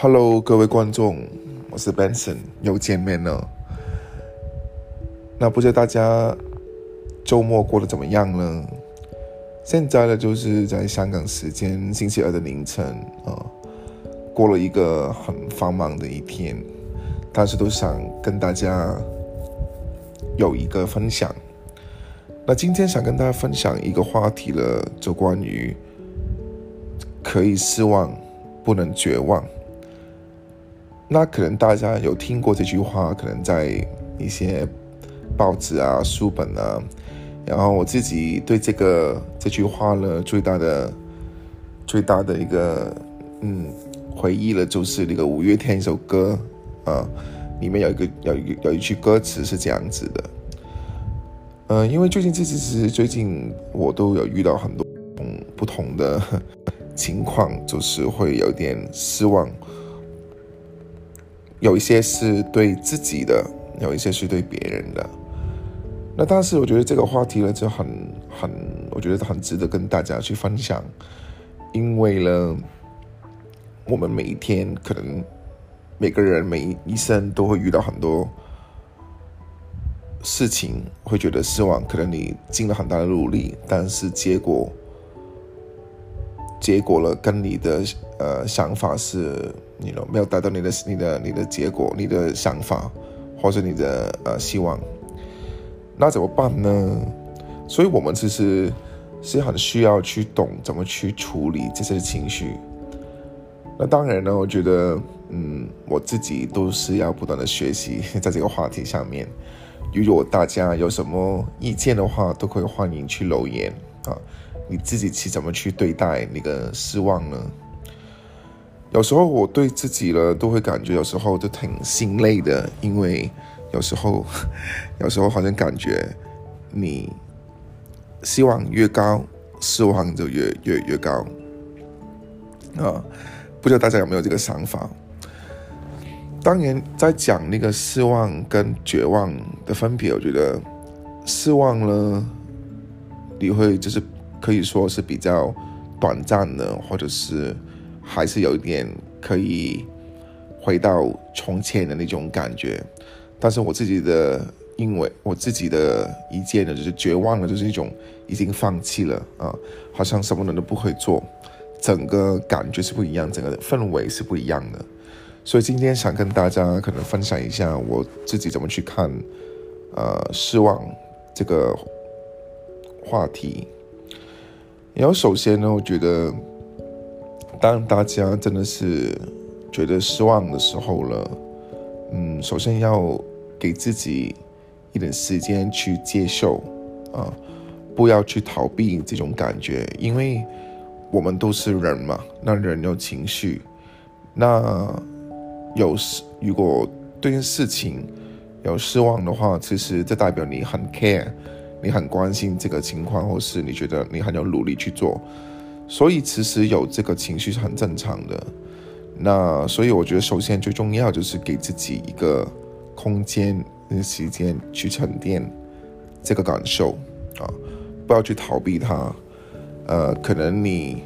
Hello，各位观众，我是 Benson，又见面了。那不知道大家周末过得怎么样呢？现在呢，就是在香港时间星期二的凌晨啊，过了一个很繁忙的一天，但是都想跟大家有一个分享。那今天想跟大家分享一个话题了，就关于可以失望，不能绝望。那可能大家有听过这句话，可能在一些报纸啊、书本啊。然后我自己对这个这句话呢，最大的最大的一个嗯回忆了，就是那个五月天一首歌啊，里面有一个有一有一句歌词是这样子的。嗯，因为最近这其实最近我都有遇到很多不同的情况，就是会有点失望，有一些是对自己的，有一些是对别人的。那但是我觉得这个话题呢就很很，我觉得很值得跟大家去分享，因为呢，我们每一天可能每个人每一生都会遇到很多。事情会觉得失望，可能你尽了很大的努力，但是结果结果了跟你的呃想法是，你没有达到你的你的你的结果，你的想法或者你的呃希望，那怎么办呢？所以我们其实是很需要去懂怎么去处理这些情绪。那当然呢，我觉得嗯，我自己都是要不断的学习在这个话题上面。如果大家有什么意见的话，都可以欢迎去留言啊！你自己去怎么去对待那个失望呢？有时候我对自己呢，都会感觉有时候就挺心累的，因为有时候，有时候好像感觉你希望越高，失望就越越越高啊！不知道大家有没有这个想法？当年在讲那个失望跟绝望的分别，我觉得失望呢，你会就是可以说是比较短暂的，或者是还是有一点可以回到从前的那种感觉。但是我自己的，因为我自己的一见呢，就是绝望了，就是一种已经放弃了啊，好像什么人都不会做，整个感觉是不一样，整个氛围是不一样的。所以今天想跟大家可能分享一下我自己怎么去看，呃，失望这个话题。然后首先呢，我觉得，当大家真的是觉得失望的时候了，嗯，首先要给自己一点时间去接受，啊，不要去逃避这种感觉，因为我们都是人嘛，那人有情绪，那。有失，如果对事情有失望的话，其实这代表你很 care，你很关心这个情况，或是你觉得你很有努力去做，所以其实有这个情绪是很正常的。那所以我觉得，首先最重要就是给自己一个空间跟、时间去沉淀这个感受啊，不要去逃避它。呃，可能你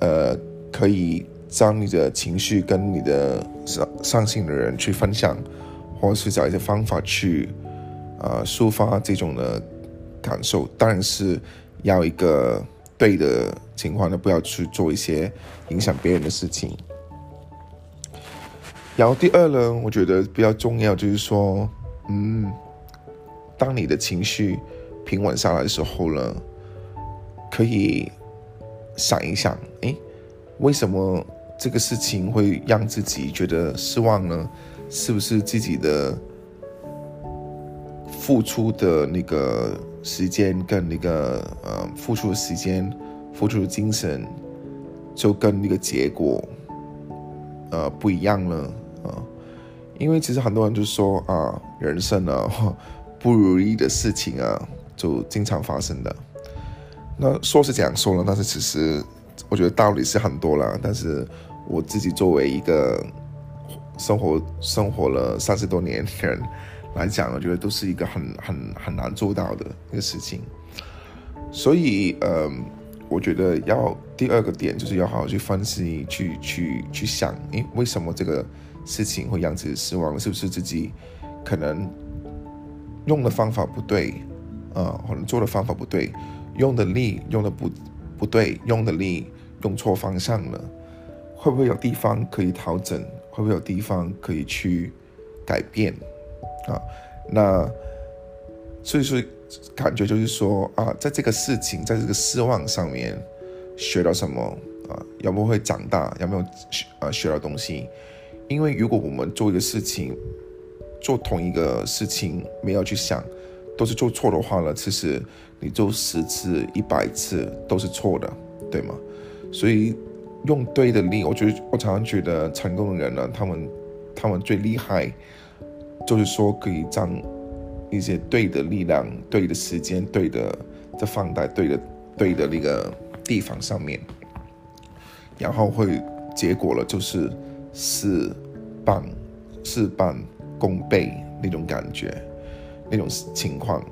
呃可以。将你的情绪跟你的上上心的人去分享，或是找一些方法去，呃，抒发这种的感受。当然是要一个对的情况呢，不要去做一些影响别人的事情。然后第二呢，我觉得比较重要就是说，嗯，当你的情绪平稳下来的时候呢，可以想一想，诶，为什么？这个事情会让自己觉得失望呢？是不是自己的付出的那个时间跟那个呃付出的时间、付出的精神，就跟那个结果呃不一样了啊？因为其实很多人就说啊，人生啊 不如意的事情啊，就经常发生的。那说是这样说了，但是其实我觉得道理是很多了，但是。我自己作为一个生活生活了三十多年的人来讲，我觉得都是一个很很很难做到的一个事情。所以，呃，我觉得要第二个点就是要好好去分析，去去去想，诶，为什么这个事情会让自己失望？是不是自己可能用的方法不对啊，或者做的方法不对，用的力用的不不对，用的力用错方向了？会不会有地方可以调整？会不会有地方可以去改变？啊，那所以说。感觉就是说啊，在这个事情，在这个失望上面学到什么啊？有没有会长大？有没有学啊学到东西？因为如果我们做一个事情，做同一个事情没有去想，都是做错的话呢，其实你做十次、一百次都是错的，对吗？所以用对的力，我觉得我常常觉得成功的人呢，他们他们最厉害，就是说可以将。一些对的力量、对的时间、对的在放在对的对的那个地方上面，然后会结果了，就是事半事半功倍那种感觉，那种情况。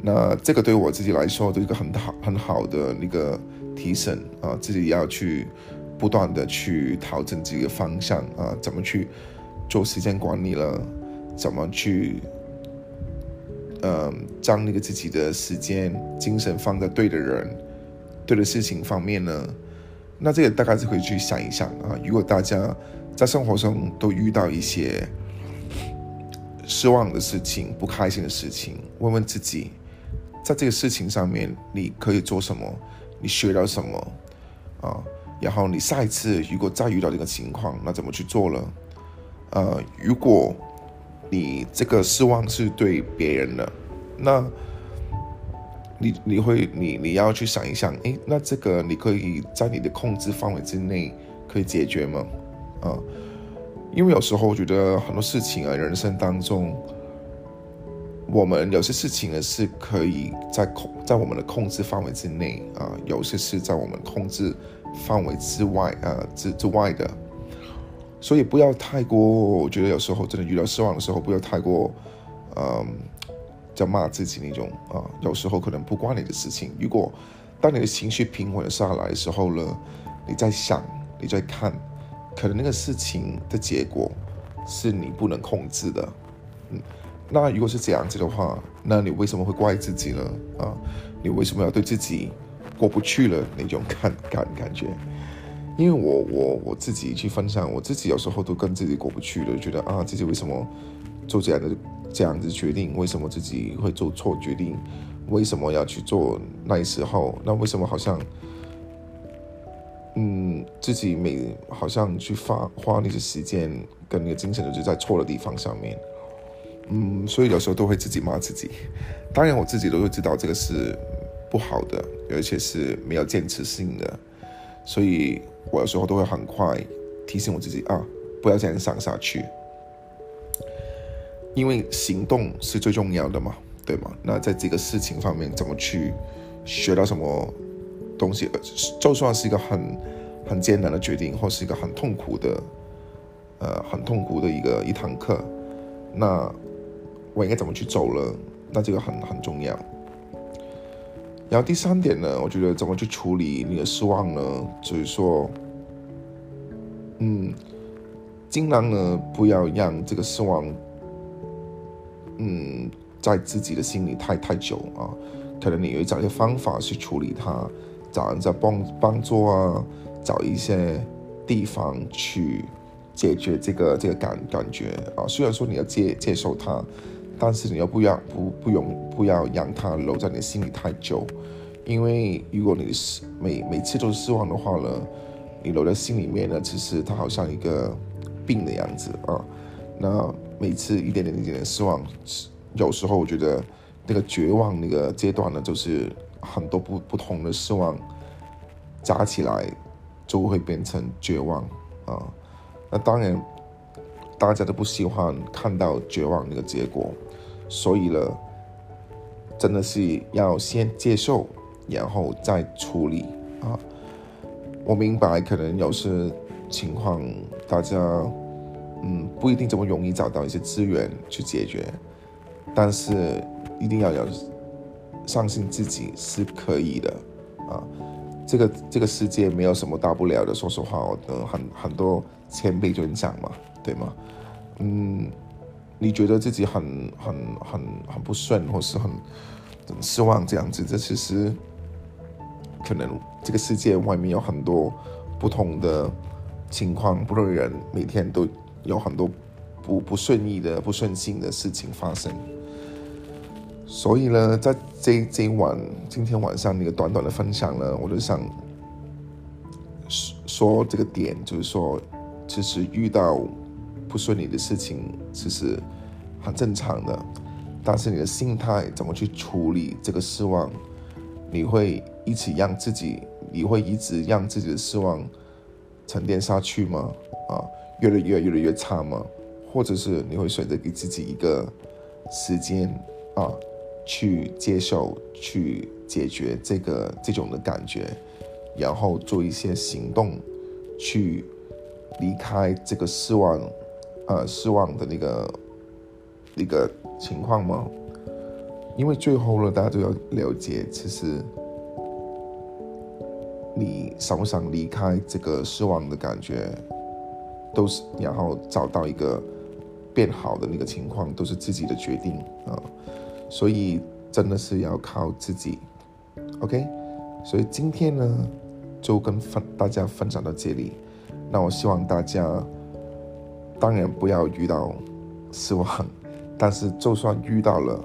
那这个对我自己来说，是一个很好很好的那个提升啊，自己要去不断的去调整自己的方向啊，怎么去做时间管理了，怎么去。嗯，将那个自己的时间、精神放在对的人、对的事情方面呢？那这个大概是可以去想一想啊。如果大家在生活中都遇到一些失望的事情、不开心的事情，问问自己，在这个事情上面你可以做什么？你学到什么啊？然后你下一次如果再遇到这个情况，那怎么去做了？呃，如果。你这个失望是对别人的，那你你会你你要去想一想，诶，那这个你可以在你的控制范围之内可以解决吗？啊，因为有时候我觉得很多事情啊，人生当中，我们有些事情呢是可以在控在我们的控制范围之内啊，有些是在我们控制范围之外啊之之外的。所以不要太过，我觉得有时候真的遇到失望的时候，不要太过，嗯，叫骂自己那种啊。有时候可能不关你的事情。如果当你的情绪平稳下来的时候呢，你在想，你在看，可能那个事情的结果是你不能控制的。嗯，那如果是这样子的话，那你为什么会怪自己呢？啊，你为什么要对自己过不去了那种感感感觉？因为我我我自己去分享，我自己有时候都跟自己过不去的，觉得啊，自己为什么做这样的这样子决定？为什么自己会做错决定？为什么要去做那时候？那为什么好像，嗯，自己每好像去花花那些时间跟那个精神，都是在错的地方上面。嗯，所以有时候都会自己骂自己。当然，我自己都会知道这个是不好的，而且是没有坚持性的，所以。我有时候都会很快提醒我自己啊，不要这样想下去，因为行动是最重要的嘛，对吗？那在这个事情方面，怎么去学到什么东西？就算是一个很很艰难的决定，或是一个很痛苦的，呃，很痛苦的一个一堂课，那我应该怎么去走了？那这个很很重要。然后第三点呢，我觉得怎么去处理你的失望呢？就是说，嗯，尽量呢不要让这个失望，嗯，在自己的心里太太久啊。可能你有找一些方法去处理它，找人在帮帮助啊，找一些地方去解决这个这个感感觉啊。虽然说你要接接受它。但是你要不要不不用不要让它留在你心里太久，因为如果你是每每次都失望的话呢，你留在心里面呢，其实它好像一个病的样子啊。那每次一点点一点点失望，有时候我觉得那个绝望那个阶段呢，就是很多不不同的失望加起来就会变成绝望啊。那当然。大家都不喜欢看到绝望那个结果，所以呢，真的是要先接受，然后再处理啊。我明白，可能有些情况大家嗯不一定这么容易找到一些资源去解决，但是一定要有相信自己是可以的啊。这个这个世界没有什么大不了的。说实话，我很很多前辈就讲嘛，对吗？嗯，你觉得自己很很很很不顺，或是很很失望这样子，这其实可能这个世界外面有很多不同的情况，不同人每天都有很多不不顺意的、不顺心的事情发生。所以呢，在这这一晚，今天晚上那个短短的分享呢，我就想说说这个点，就是说，其实遇到不顺利的事情，其实很正常的。但是你的心态怎么去处理这个失望？你会一起让自己，你会一直让自己的失望沉淀下去吗？啊，越来越越来越差吗？或者是你会选择给自己一个时间啊？去接受、去解决这个这种的感觉，然后做一些行动，去离开这个失望，呃，失望的那个那个情况吗？因为最后呢，大家都要了解，其实你想不想离开这个失望的感觉，都是然后找到一个变好的那个情况，都是自己的决定啊。所以真的是要靠自己，OK。所以今天呢，就跟分大家分享到这里。那我希望大家当然不要遇到失望，但是就算遇到了，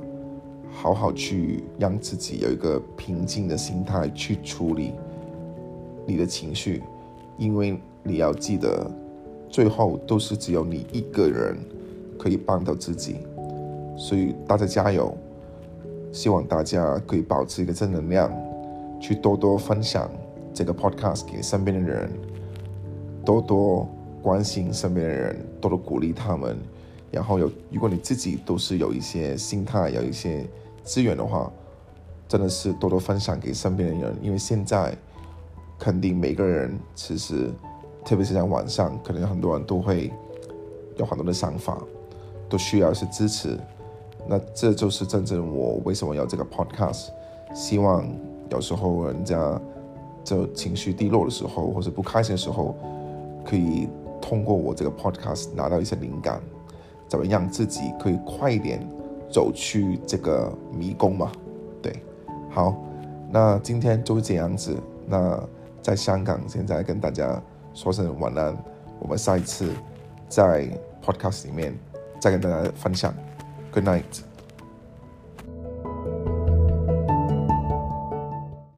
好好去让自己有一个平静的心态去处理你的情绪，因为你要记得，最后都是只有你一个人可以帮到自己。所以大家加油！希望大家可以保持一个正能量，去多多分享这个 podcast 给身边的人，多多关心身边的人，多多鼓励他们。然后有，如果你自己都是有一些心态，有一些资源的话，真的是多多分享给身边的人。因为现在肯定每个人其实，特别是在晚上，可能很多人都会有很多的想法，都需要一些支持。那这就是真正我为什么要这个 podcast，希望有时候人家就情绪低落的时候，或者不开心的时候，可以通过我这个 podcast 拿到一些灵感，怎么样自己可以快一点走去这个迷宫嘛？对，好，那今天就是这样子。那在香港现在跟大家说声晚安，我们下一次在 podcast 里面再跟大家分享。Good night.